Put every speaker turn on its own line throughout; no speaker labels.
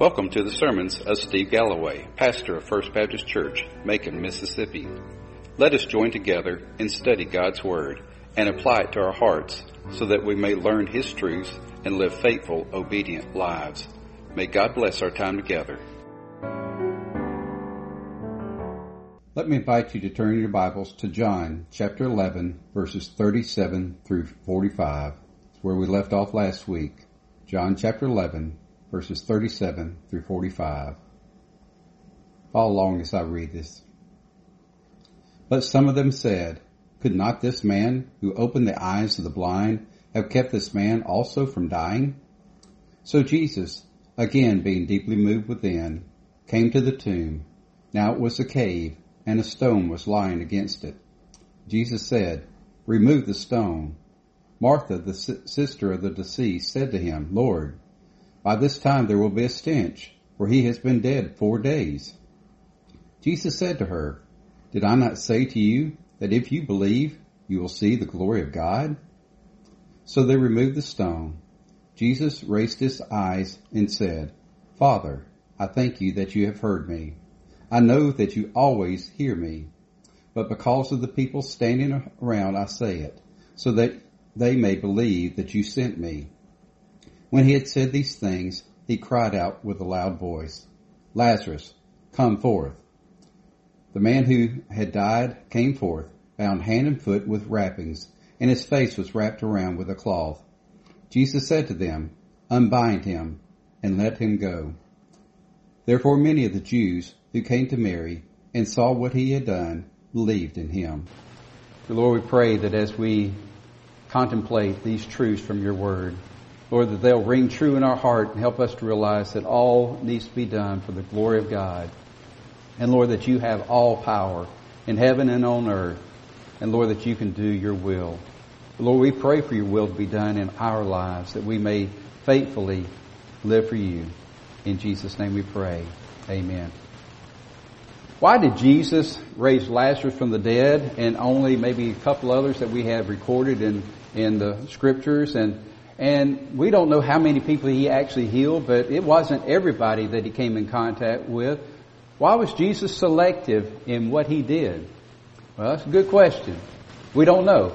Welcome to the sermons of Steve Galloway, pastor of First Baptist Church, Macon, Mississippi. Let us join together and study God's Word and apply it to our hearts so that we may learn His truths and live faithful, obedient lives. May God bless our time together.
Let me invite you to turn your Bibles to John chapter 11 verses 37 through 45. It's where we left off last week. John chapter 11 verses 37 through 45. Follow along as I read this. But some of them said, Could not this man who opened the eyes of the blind have kept this man also from dying? So Jesus, again being deeply moved within, came to the tomb. Now it was a cave, and a stone was lying against it. Jesus said, Remove the stone. Martha, the sister of the deceased, said to him, Lord, by this time there will be a stench, for he has been dead four days. Jesus said to her, Did I not say to you that if you believe, you will see the glory of God? So they removed the stone. Jesus raised his eyes and said, Father, I thank you that you have heard me. I know that you always hear me, but because of the people standing around, I say it, so that they may believe that you sent me. When he had said these things, he cried out with a loud voice, Lazarus, come forth. The man who had died came forth, bound hand and foot with wrappings, and his face was wrapped around with a cloth. Jesus said to them, Unbind him, and let him go. Therefore many of the Jews who came to Mary and saw what he had done believed in him. The Lord, we pray that as we contemplate these truths from your word, Lord, that they'll ring true in our heart and help us to realize that all needs to be done for the glory of God. And Lord, that you have all power in heaven and on earth. And Lord, that you can do your will. Lord, we pray for your will to be done in our lives, that we may faithfully live for you. In Jesus' name we pray. Amen. Why did Jesus raise Lazarus from the dead and only maybe a couple others that we have recorded in, in the scriptures? And and we don't know how many people he actually healed, but it wasn't everybody that he came in contact with. Why was Jesus selective in what he did? Well, that's a good question. We don't know.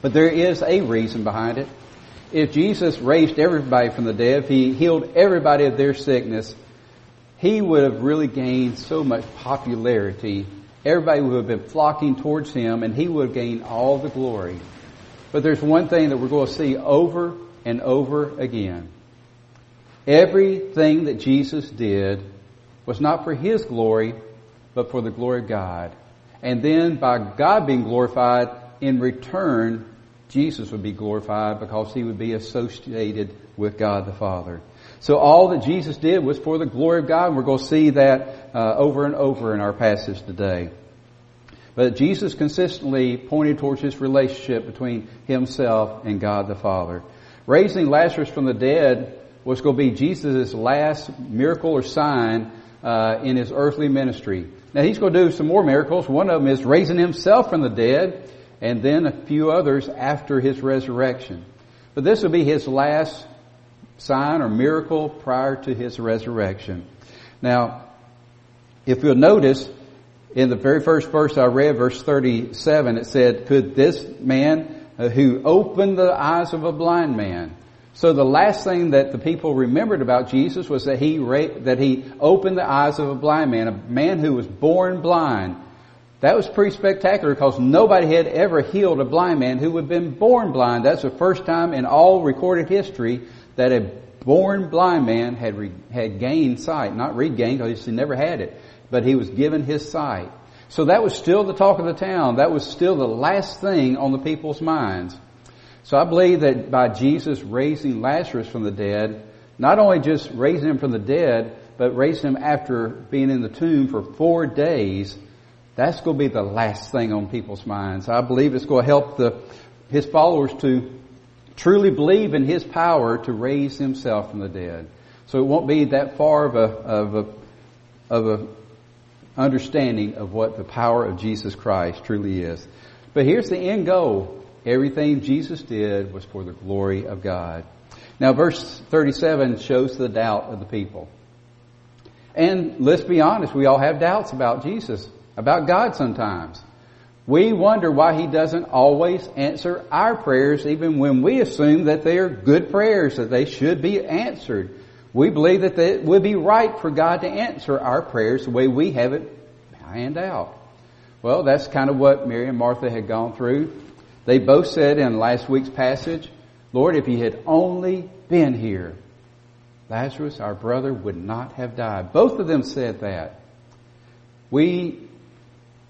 But there is a reason behind it. If Jesus raised everybody from the dead, if he healed everybody of their sickness, he would have really gained so much popularity. Everybody would have been flocking towards him and he would have gained all the glory. But there's one thing that we're going to see over and over again. Everything that Jesus did was not for His glory, but for the glory of God. And then by God being glorified, in return, Jesus would be glorified because He would be associated with God the Father. So all that Jesus did was for the glory of God, and we're going to see that uh, over and over in our passage today. But Jesus consistently pointed towards his relationship between himself and God the Father. Raising Lazarus from the dead was going to be Jesus' last miracle or sign uh, in his earthly ministry. Now he's going to do some more miracles. One of them is raising himself from the dead, and then a few others after his resurrection. But this will be his last sign or miracle prior to his resurrection. Now, if you'll notice, in the very first verse I read, verse 37, it said, could this man uh, who opened the eyes of a blind man. So the last thing that the people remembered about Jesus was that he, that he opened the eyes of a blind man, a man who was born blind. That was pretty spectacular because nobody had ever healed a blind man who had been born blind. That's the first time in all recorded history that a born blind man had, re, had gained sight. Not regained because he never had it but he was given his sight. So that was still the talk of the town. That was still the last thing on the people's minds. So I believe that by Jesus raising Lazarus from the dead, not only just raising him from the dead, but raising him after being in the tomb for four days, that's going to be the last thing on people's minds. I believe it's going to help the, his followers to truly believe in his power to raise himself from the dead. So it won't be that far of a, of a, of a understanding of what the power of Jesus Christ truly is. But here's the end goal. Everything Jesus did was for the glory of God. Now verse 37 shows the doubt of the people. And let's be honest, we all have doubts about Jesus, about God sometimes. We wonder why He doesn't always answer our prayers even when we assume that they are good prayers, that they should be answered. We believe that it would be right for God to answer our prayers the way we have it planned out. Well, that's kind of what Mary and Martha had gone through. They both said in last week's passage, Lord, if you had only been here, Lazarus, our brother, would not have died. Both of them said that. We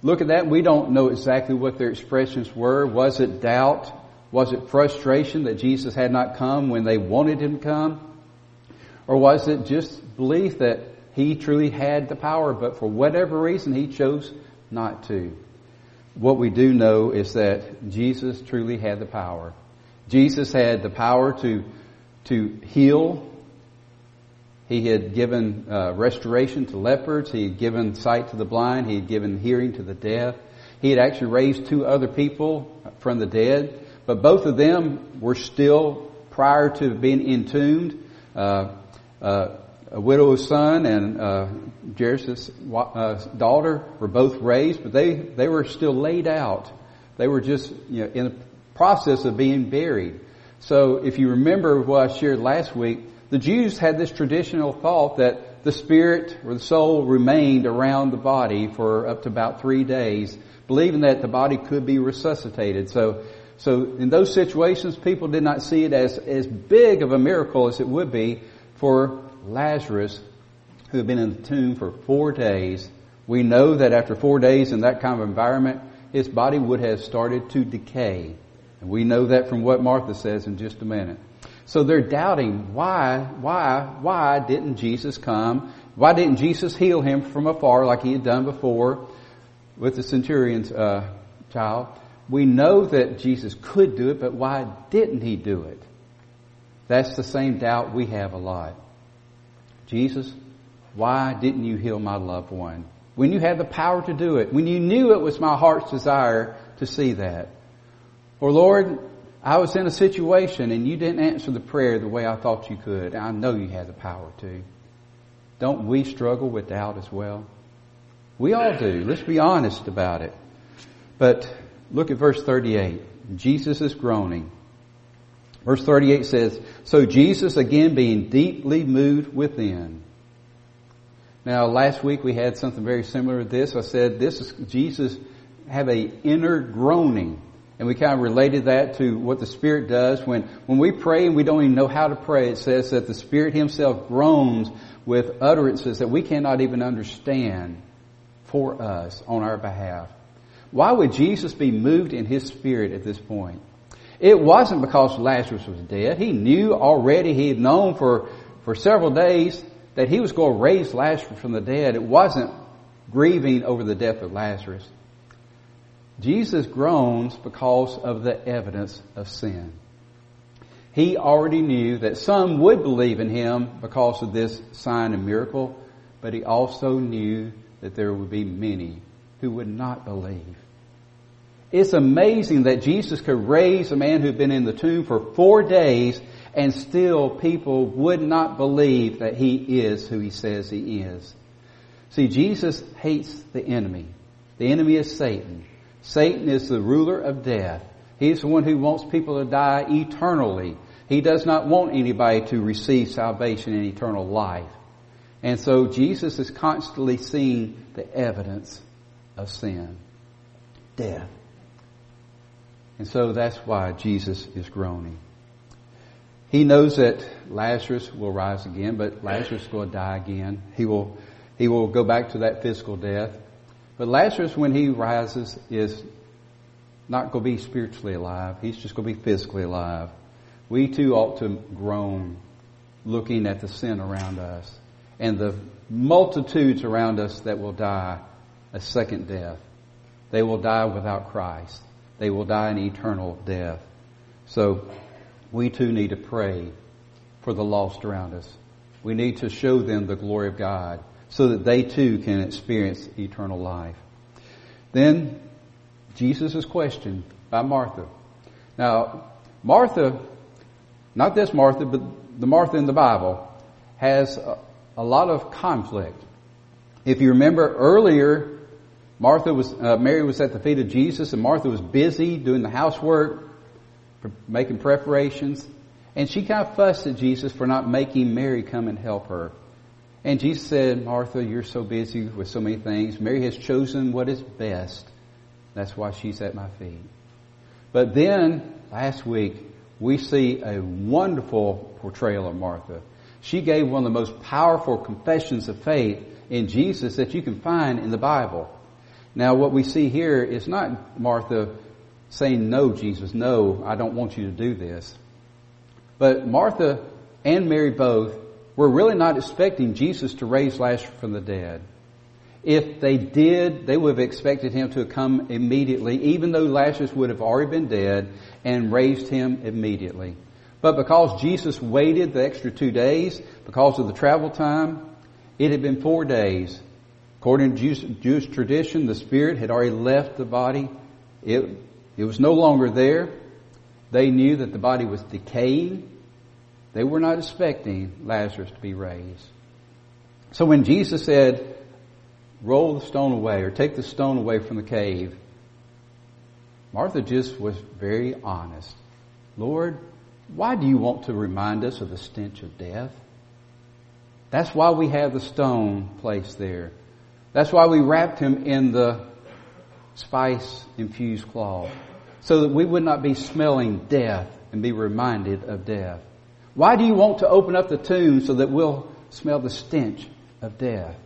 look at that and we don't know exactly what their expressions were. Was it doubt? Was it frustration that Jesus had not come when they wanted him to come? Or was it just belief that he truly had the power, but for whatever reason he chose not to. What we do know is that Jesus truly had the power. Jesus had the power to, to heal. He had given uh, restoration to lepers. He had given sight to the blind. He had given hearing to the deaf. He had actually raised two other people from the dead, but both of them were still, prior to being entombed, uh, uh, a widow's son and uh, Jairus' uh, daughter were both raised, but they, they were still laid out. They were just you know, in the process of being buried. So if you remember what I shared last week, the Jews had this traditional thought that the spirit or the soul remained around the body for up to about three days, believing that the body could be resuscitated. So, so in those situations, people did not see it as, as big of a miracle as it would be for Lazarus, who had been in the tomb for four days, we know that after four days in that kind of environment, his body would have started to decay. And we know that from what Martha says in just a minute. So they're doubting why, why, why didn't Jesus come? Why didn't Jesus heal him from afar like he had done before with the centurion's uh, child? We know that Jesus could do it, but why didn't he do it? That's the same doubt we have a lot. Jesus, why didn't you heal my loved one? When you had the power to do it, when you knew it was my heart's desire to see that. Or Lord, I was in a situation and you didn't answer the prayer the way I thought you could. I know you had the power to. Don't we struggle with doubt as well? We all do. Let's be honest about it. But look at verse 38. Jesus is groaning. Verse 38 says, So Jesus again being deeply moved within. Now last week we had something very similar to this. I said this is Jesus have a inner groaning. And we kind of related that to what the Spirit does when, when we pray and we don't even know how to pray. It says that the Spirit Himself groans with utterances that we cannot even understand for us on our behalf. Why would Jesus be moved in His Spirit at this point? It wasn't because Lazarus was dead. He knew already, he had known for, for several days that he was going to raise Lazarus from the dead. It wasn't grieving over the death of Lazarus. Jesus groans because of the evidence of sin. He already knew that some would believe in him because of this sign and miracle, but he also knew that there would be many who would not believe. It's amazing that Jesus could raise a man who'd been in the tomb for four days and still people would not believe that he is who he says he is. See, Jesus hates the enemy. The enemy is Satan. Satan is the ruler of death. He's the one who wants people to die eternally. He does not want anybody to receive salvation and eternal life. And so Jesus is constantly seeing the evidence of sin. Death. And so that's why Jesus is groaning. He knows that Lazarus will rise again, but Lazarus is going to die again. He will, he will go back to that physical death. But Lazarus, when he rises, is not going to be spiritually alive. He's just going to be physically alive. We too ought to groan looking at the sin around us and the multitudes around us that will die a second death. They will die without Christ they will die an eternal death. So we too need to pray for the lost around us. We need to show them the glory of God so that they too can experience eternal life. Then Jesus is questioned by Martha. Now, Martha not this Martha, but the Martha in the Bible, has a, a lot of conflict. If you remember earlier, Martha was, uh, Mary was at the feet of Jesus and Martha was busy doing the housework, making preparations, and she kind of fussed at Jesus for not making Mary come and help her. And Jesus said, Martha, you're so busy with so many things. Mary has chosen what is best. That's why she's at my feet. But then, last week, we see a wonderful portrayal of Martha. She gave one of the most powerful confessions of faith in Jesus that you can find in the Bible. Now, what we see here is not Martha saying, No, Jesus, no, I don't want you to do this. But Martha and Mary both were really not expecting Jesus to raise Lazarus from the dead. If they did, they would have expected him to come immediately, even though Lazarus would have already been dead, and raised him immediately. But because Jesus waited the extra two days, because of the travel time, it had been four days. According to Jewish, Jewish tradition, the spirit had already left the body. It, it was no longer there. They knew that the body was decaying. They were not expecting Lazarus to be raised. So when Jesus said, roll the stone away or take the stone away from the cave, Martha just was very honest. Lord, why do you want to remind us of the stench of death? That's why we have the stone placed there. That's why we wrapped him in the spice infused cloth. So that we would not be smelling death and be reminded of death. Why do you want to open up the tomb so that we'll smell the stench of death?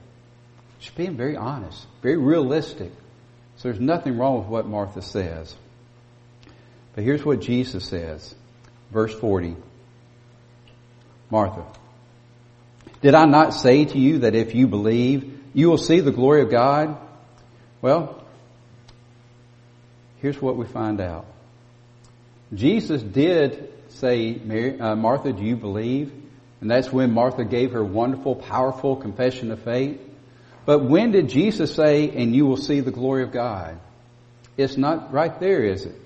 She's being very honest, very realistic. So there's nothing wrong with what Martha says. But here's what Jesus says. Verse 40. Martha, did I not say to you that if you believe, you will see the glory of God? Well, here's what we find out. Jesus did say, Mary, uh, Martha, do you believe? And that's when Martha gave her wonderful, powerful confession of faith. But when did Jesus say, and you will see the glory of God? It's not right there, is it?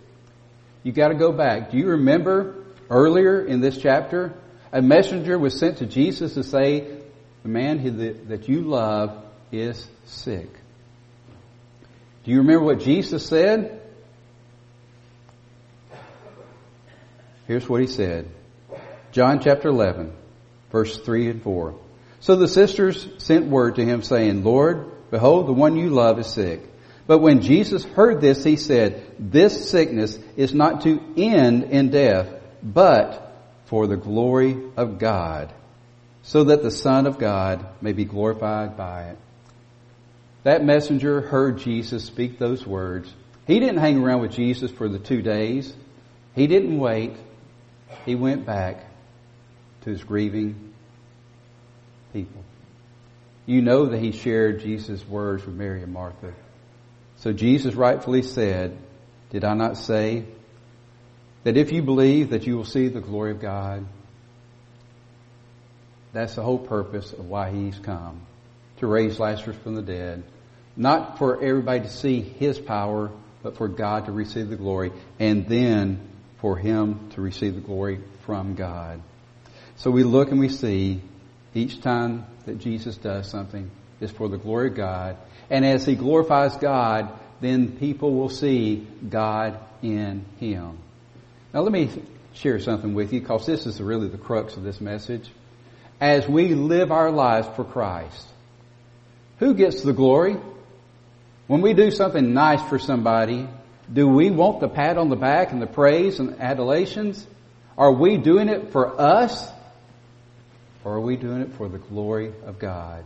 You gotta go back. Do you remember earlier in this chapter a messenger was sent to Jesus to say, the man that you love is sick. Do you remember what Jesus said? Here's what he said. John chapter 11, verse 3 and 4. So the sisters sent word to him saying, Lord, behold, the one you love is sick. But when Jesus heard this, he said, This sickness is not to end in death, but for the glory of God, so that the Son of God may be glorified by it. That messenger heard Jesus speak those words. He didn't hang around with Jesus for the two days. He didn't wait. He went back to his grieving people. You know that he shared Jesus' words with Mary and Martha. So Jesus rightfully said, Did I not say that if you believe that you will see the glory of God, that's the whole purpose of why he's come. To raise Lazarus from the dead. Not for everybody to see his power, but for God to receive the glory, and then for him to receive the glory from God. So we look and we see each time that Jesus does something is for the glory of God. And as he glorifies God, then people will see God in him. Now let me share something with you because this is really the crux of this message. As we live our lives for Christ, who gets the glory? When we do something nice for somebody, do we want the pat on the back and the praise and adulations? Are we doing it for us? Or are we doing it for the glory of God?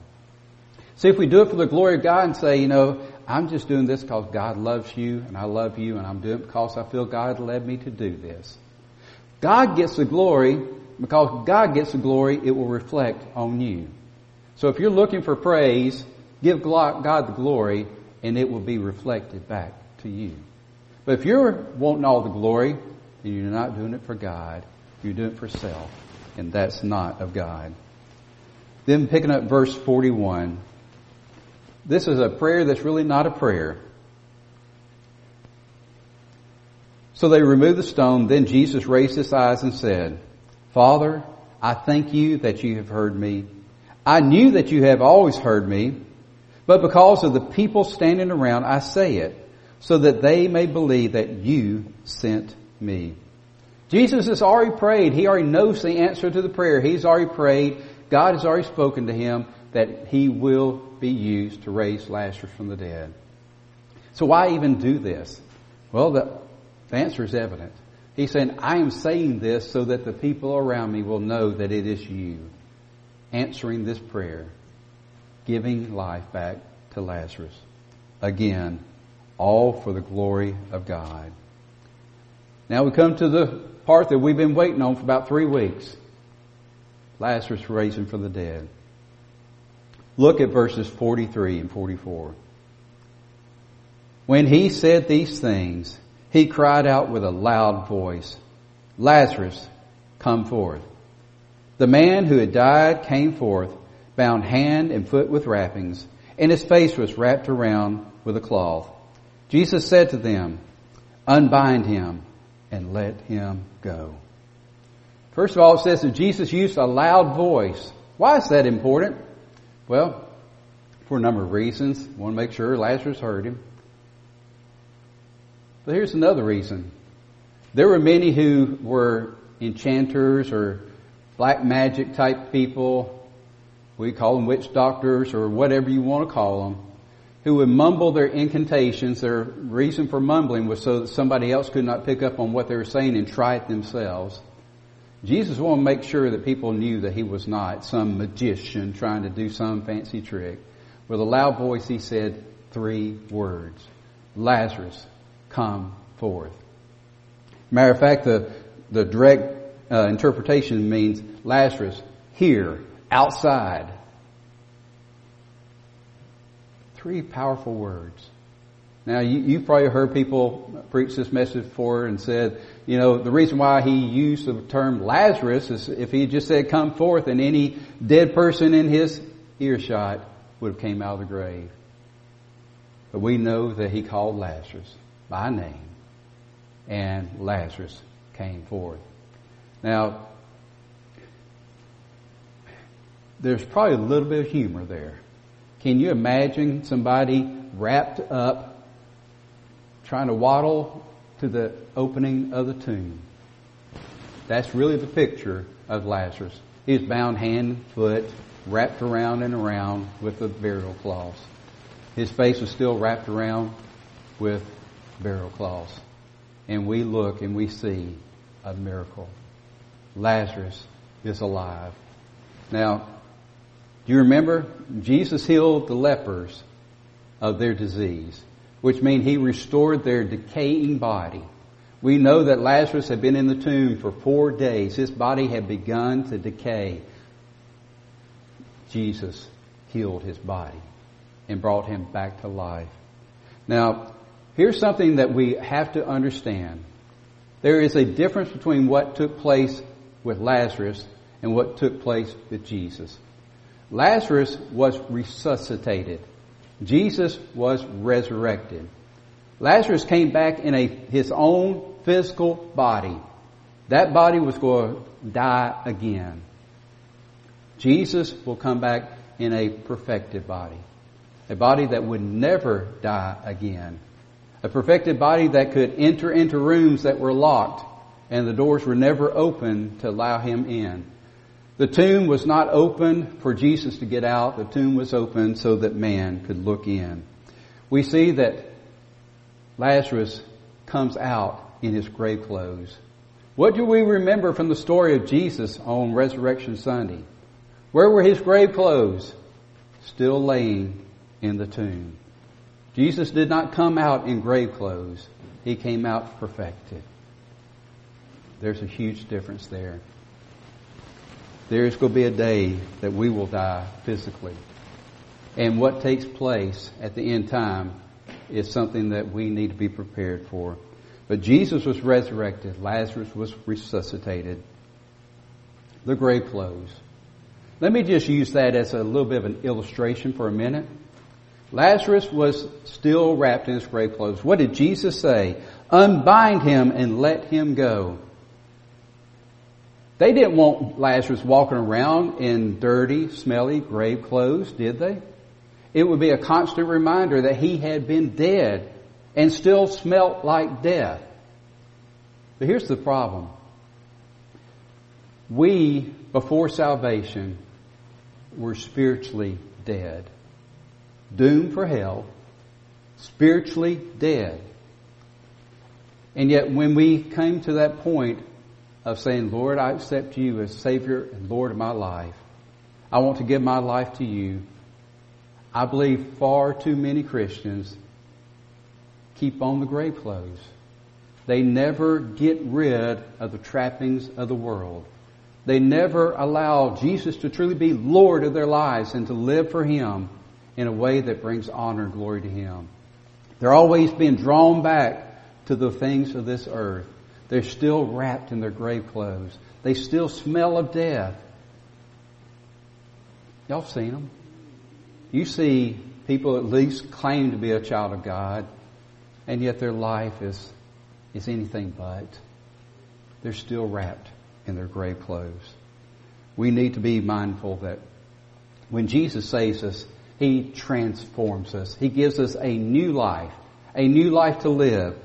See, if we do it for the glory of God and say, you know, I'm just doing this because God loves you and I love you and I'm doing it because I feel God led me to do this. God gets the glory because God gets the glory, it will reflect on you. So if you're looking for praise, give God the glory and it will be reflected back to you. But if you're wanting all the glory, then you're not doing it for God. You're doing it for self. And that's not of God. Then picking up verse 41. This is a prayer that's really not a prayer. So they removed the stone. Then Jesus raised his eyes and said, Father, I thank you that you have heard me. I knew that you have always heard me, but because of the people standing around, I say it, so that they may believe that you sent me. Jesus has already prayed. He already knows the answer to the prayer. He's already prayed. God has already spoken to him that he will be used to raise Lazarus from the dead. So why even do this? Well, the, the answer is evident. He's saying, I am saying this so that the people around me will know that it is you answering this prayer, giving life back to Lazarus. Again, all for the glory of God. Now we come to the part that we've been waiting on for about three weeks. Lazarus raising from the dead. Look at verses 43 and 44. When he said these things, he cried out with a loud voice, Lazarus, come forth. The man who had died came forth, bound hand and foot with wrappings, and his face was wrapped around with a cloth. Jesus said to them, Unbind him and let him go. First of all, it says that Jesus used a loud voice. Why is that important? Well, for a number of reasons. Want to make sure Lazarus heard him. But here's another reason. There were many who were enchanters or black magic type people. We call them witch doctors or whatever you want to call them. Who would mumble their incantations. Their reason for mumbling was so that somebody else could not pick up on what they were saying and try it themselves. Jesus wanted to make sure that people knew that he was not some magician trying to do some fancy trick. With a loud voice, he said three words. Lazarus, come forth. Matter of fact, the, the direct uh, interpretation means Lazarus, here, outside. Three powerful words. Now, you, you've probably heard people preach this message before and said, you know, the reason why he used the term Lazarus is if he just said come forth and any dead person in his earshot would have came out of the grave. But we know that he called Lazarus by name and Lazarus came forth. Now, there's probably a little bit of humor there. Can you imagine somebody wrapped up trying to waddle to the opening of the tomb? That's really the picture of Lazarus. He's bound hand and foot, wrapped around and around with the burial cloths. His face was still wrapped around with burial cloths. And we look and we see a miracle. Lazarus is alive. Now, do you remember? Jesus healed the lepers of their disease, which means he restored their decaying body. We know that Lazarus had been in the tomb for four days. His body had begun to decay. Jesus healed his body and brought him back to life. Now, here's something that we have to understand. There is a difference between what took place with Lazarus and what took place with Jesus. Lazarus was resuscitated. Jesus was resurrected. Lazarus came back in a, his own physical body. That body was going to die again. Jesus will come back in a perfected body. A body that would never die again. A perfected body that could enter into rooms that were locked and the doors were never open to allow him in. The tomb was not open for Jesus to get out. The tomb was open so that man could look in. We see that Lazarus comes out in his grave clothes. What do we remember from the story of Jesus on Resurrection Sunday? Where were his grave clothes? Still laying in the tomb. Jesus did not come out in grave clothes. He came out perfected. There's a huge difference there. There's going to be a day that we will die physically. And what takes place at the end time is something that we need to be prepared for. But Jesus was resurrected. Lazarus was resuscitated. The grave clothes. Let me just use that as a little bit of an illustration for a minute. Lazarus was still wrapped in his grave clothes. What did Jesus say? Unbind him and let him go. They didn't want Lazarus walking around in dirty, smelly grave clothes, did they? It would be a constant reminder that he had been dead and still smelt like death. But here's the problem. We, before salvation, were spiritually dead. Doomed for hell. Spiritually dead. And yet when we came to that point of saying, Lord, I accept you as Savior and Lord of my life. I want to give my life to you. I believe far too many Christians keep on the grave clothes. They never get rid of the trappings of the world. They never allow Jesus to truly be Lord of their lives and to live for Him in a way that brings honor and glory to Him. They're always being drawn back to the things of this earth. They're still wrapped in their grave clothes. They still smell of death. Y'all seen them? You see people at least claim to be a child of God, and yet their life is, is anything but. They're still wrapped in their grave clothes. We need to be mindful that when Jesus saves us, He transforms us. He gives us a new life, a new life to live.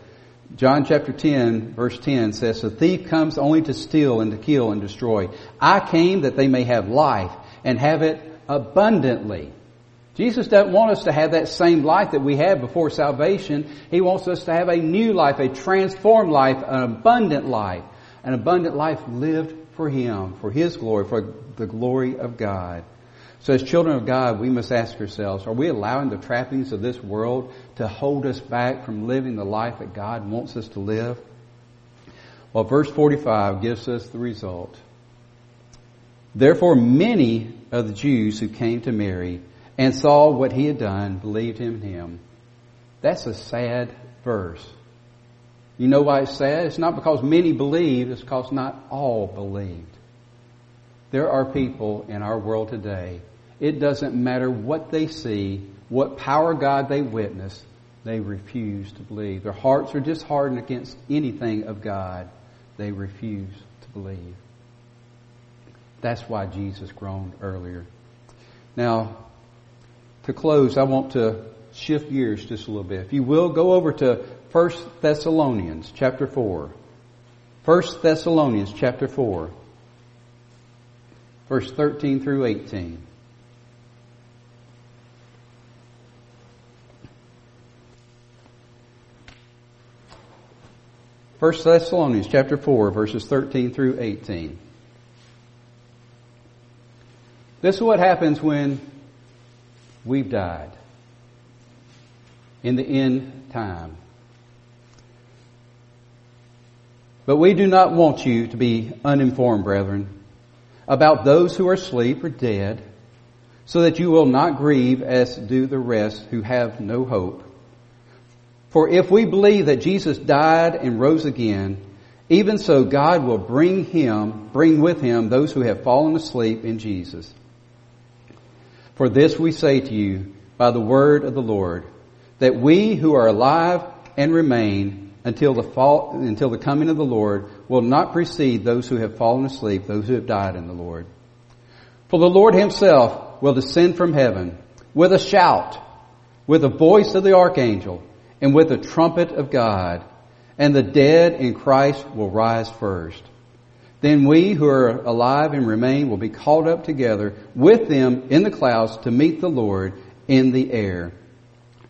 John chapter 10 verse 10 says, The thief comes only to steal and to kill and destroy. I came that they may have life and have it abundantly. Jesus doesn't want us to have that same life that we had before salvation. He wants us to have a new life, a transformed life, an abundant life. An abundant life lived for Him, for His glory, for the glory of God. So as children of God, we must ask ourselves, are we allowing the trappings of this world to hold us back from living the life that God wants us to live? Well, verse 45 gives us the result. Therefore many of the Jews who came to Mary and saw what he had done believed in him. That's a sad verse. You know why it's sad? It's not because many believe, it's because not all believed. There are people in our world today it doesn't matter what they see, what power God they witness, they refuse to believe. Their hearts are disheartened against anything of God. They refuse to believe. That's why Jesus groaned earlier. Now, to close, I want to shift gears just a little bit. If you will, go over to 1 Thessalonians chapter 4. 1 Thessalonians chapter 4. Verse 13 through 18. 1 Thessalonians chapter 4 verses 13 through 18. This is what happens when we've died in the end time. But we do not want you to be uninformed, brethren, about those who are asleep or dead, so that you will not grieve as do the rest who have no hope. For if we believe that Jesus died and rose again, even so God will bring him, bring with him those who have fallen asleep in Jesus. For this we say to you by the word of the Lord, that we who are alive and remain until the fall, until the coming of the Lord will not precede those who have fallen asleep, those who have died in the Lord. For the Lord himself will descend from heaven with a shout, with the voice of the archangel, and with the trumpet of God, and the dead in Christ will rise first. Then we who are alive and remain will be called up together with them in the clouds to meet the Lord in the air.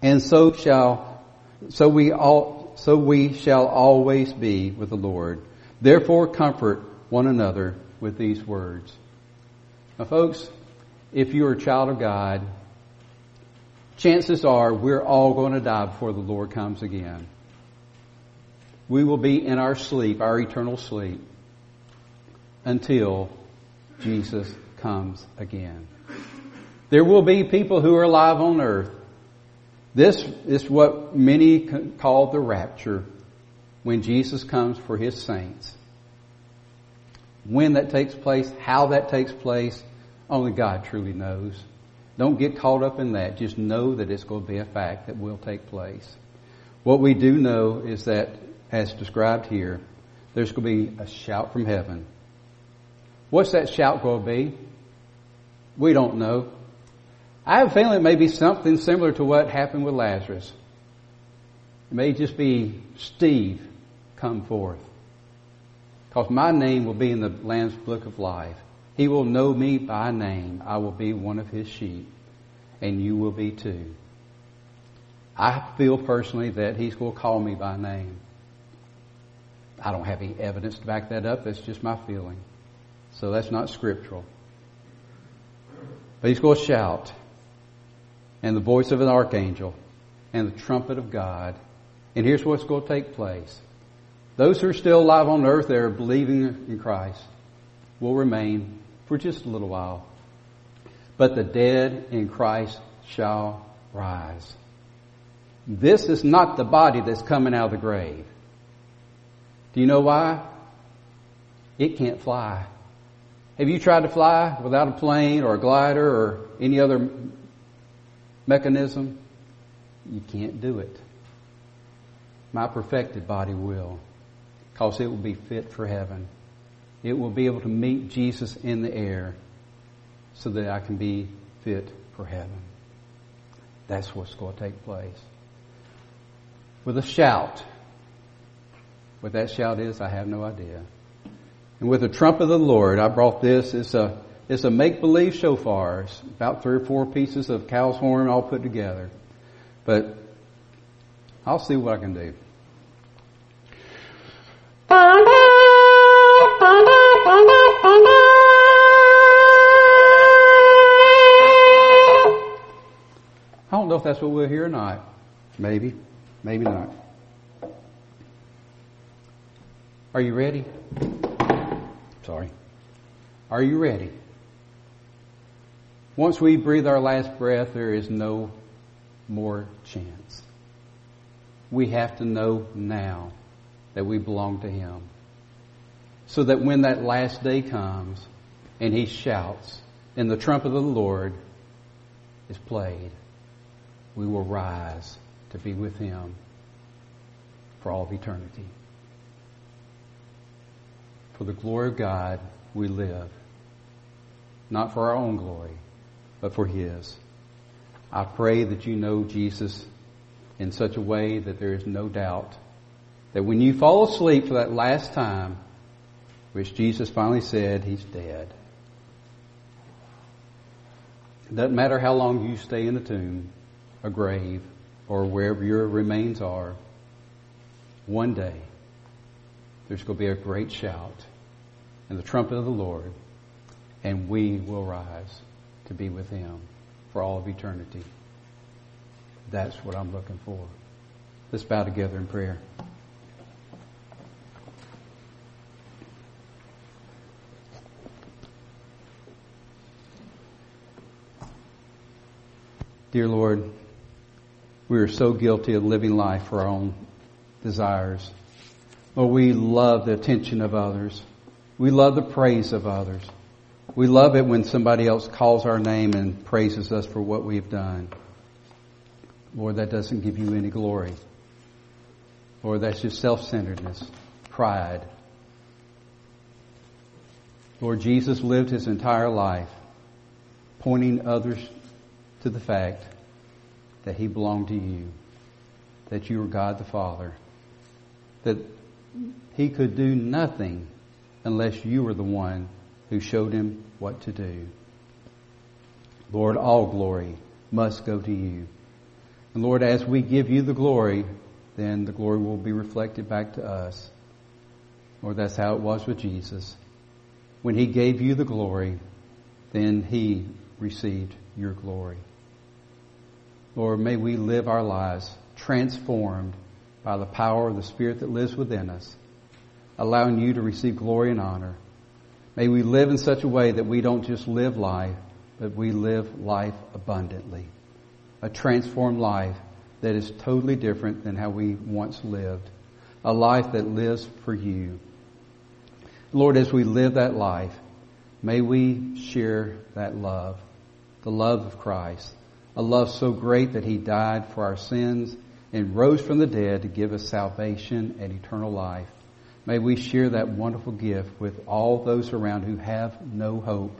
And so shall, so we all, so we shall always be with the Lord. Therefore comfort one another with these words. Now folks, if you're a child of God, chances are we're all going to die before the Lord comes again. We will be in our sleep, our eternal sleep, until Jesus comes again. There will be people who are alive on earth. This is what many call the rapture when Jesus comes for his saints. When that takes place, how that takes place, only God truly knows. Don't get caught up in that. Just know that it's going to be a fact that will take place. What we do know is that, as described here, there's going to be a shout from heaven. What's that shout going to be? We don't know. I have a feeling it may be something similar to what happened with Lazarus. It may just be Steve, come forth. Because my name will be in the Lamb's Book of Life. He will know me by name. I will be one of his sheep. And you will be too. I feel personally that he's going to call me by name. I don't have any evidence to back that up. That's just my feeling. So that's not scriptural. But he's going to shout, and the voice of an archangel, and the trumpet of God. And here's what's going to take place. Those who are still alive on earth that are believing in Christ will remain for just a little while. But the dead in Christ shall rise. This is not the body that's coming out of the grave. Do you know why? It can't fly. Have you tried to fly without a plane or a glider or any other mechanism? You can't do it. My perfected body will, because it will be fit for heaven. It will be able to meet Jesus in the air so that I can be fit for heaven. That's what's going to take place. With a shout. What that shout is, I have no idea. And with the trump of the Lord, I brought this. It's a, it's a make-believe shofar. It's about three or four pieces of cow's horn all put together. But I'll see what I can do. I don't know if that's what we'll hear or not. Maybe. Maybe not. Are you ready? Sorry. Are you ready? Once we breathe our last breath, there is no more chance. We have to know now that we belong to Him. So that when that last day comes and He shouts and the trumpet of the Lord is played, we will rise to be with Him for all of eternity. For the glory of God, we live. Not for our own glory, but for His. I pray that you know Jesus in such a way that there is no doubt that when you fall asleep for that last time, which Jesus finally said, He's dead. It doesn't matter how long you stay in the tomb, a grave, or wherever your remains are, one day there's going to be a great shout and the trumpet of the Lord, and we will rise to be with Him for all of eternity. That's what I'm looking for. Let's bow together in prayer. Dear Lord, we are so guilty of living life for our own desires. Lord, we love the attention of others. We love the praise of others. We love it when somebody else calls our name and praises us for what we've done. Lord, that doesn't give you any glory. Lord, that's just self-centeredness, pride. Lord, Jesus lived his entire life pointing others to the fact that he belonged to you, that you were God the Father, that he could do nothing unless you were the one who showed him what to do. Lord, all glory must go to you. And Lord, as we give you the glory, then the glory will be reflected back to us. Lord, that's how it was with Jesus. When he gave you the glory, then he received your glory. Lord, may we live our lives transformed by the power of the Spirit that lives within us, allowing you to receive glory and honor. May we live in such a way that we don't just live life, but we live life abundantly. A transformed life that is totally different than how we once lived. A life that lives for you. Lord, as we live that life, may we share that love, the love of Christ a love so great that he died for our sins and rose from the dead to give us salvation and eternal life. May we share that wonderful gift with all those around who have no hope.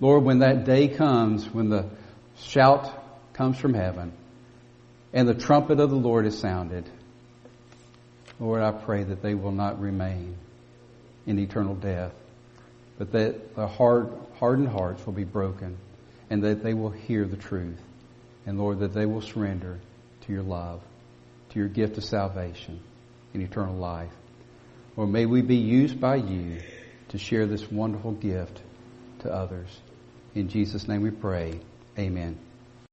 Lord, when that day comes, when the shout comes from heaven and the trumpet of the Lord is sounded, Lord, I pray that they will not remain in eternal death, but that the hard, hardened hearts will be broken and that they will hear the truth. And Lord, that they will surrender to your love, to your gift of salvation and eternal life. Or may we be used by you to share this wonderful gift to others. In Jesus' name we pray. Amen.